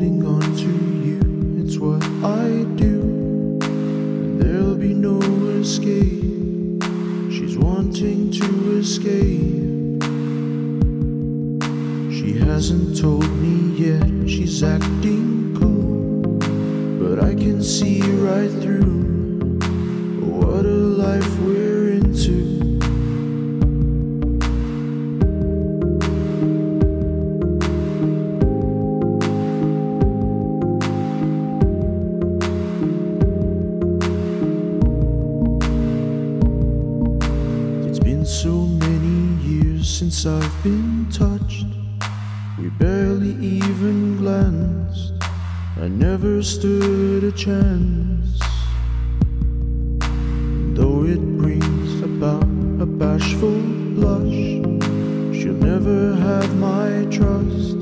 Holding on to you, it's what I do. And there'll be no escape. She's wanting to escape. She hasn't told me yet, she's acting cool. But I can see right through since I've been touched. We barely even glanced. I never stood a chance. Though it brings about a bashful blush, she'll never have my trust.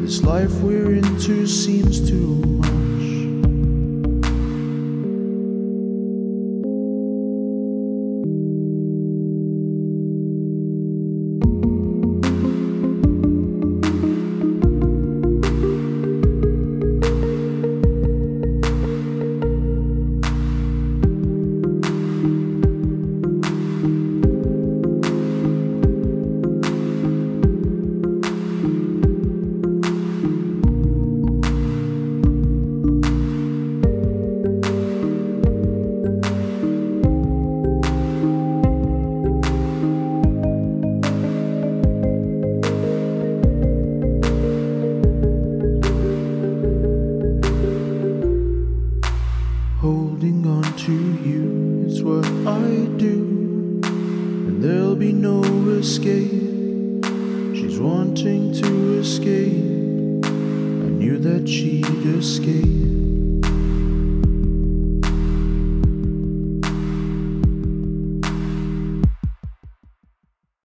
This life we're into seems too much. You is what I do, and there'll be no escape. She's wanting to escape. I knew that she'd escape.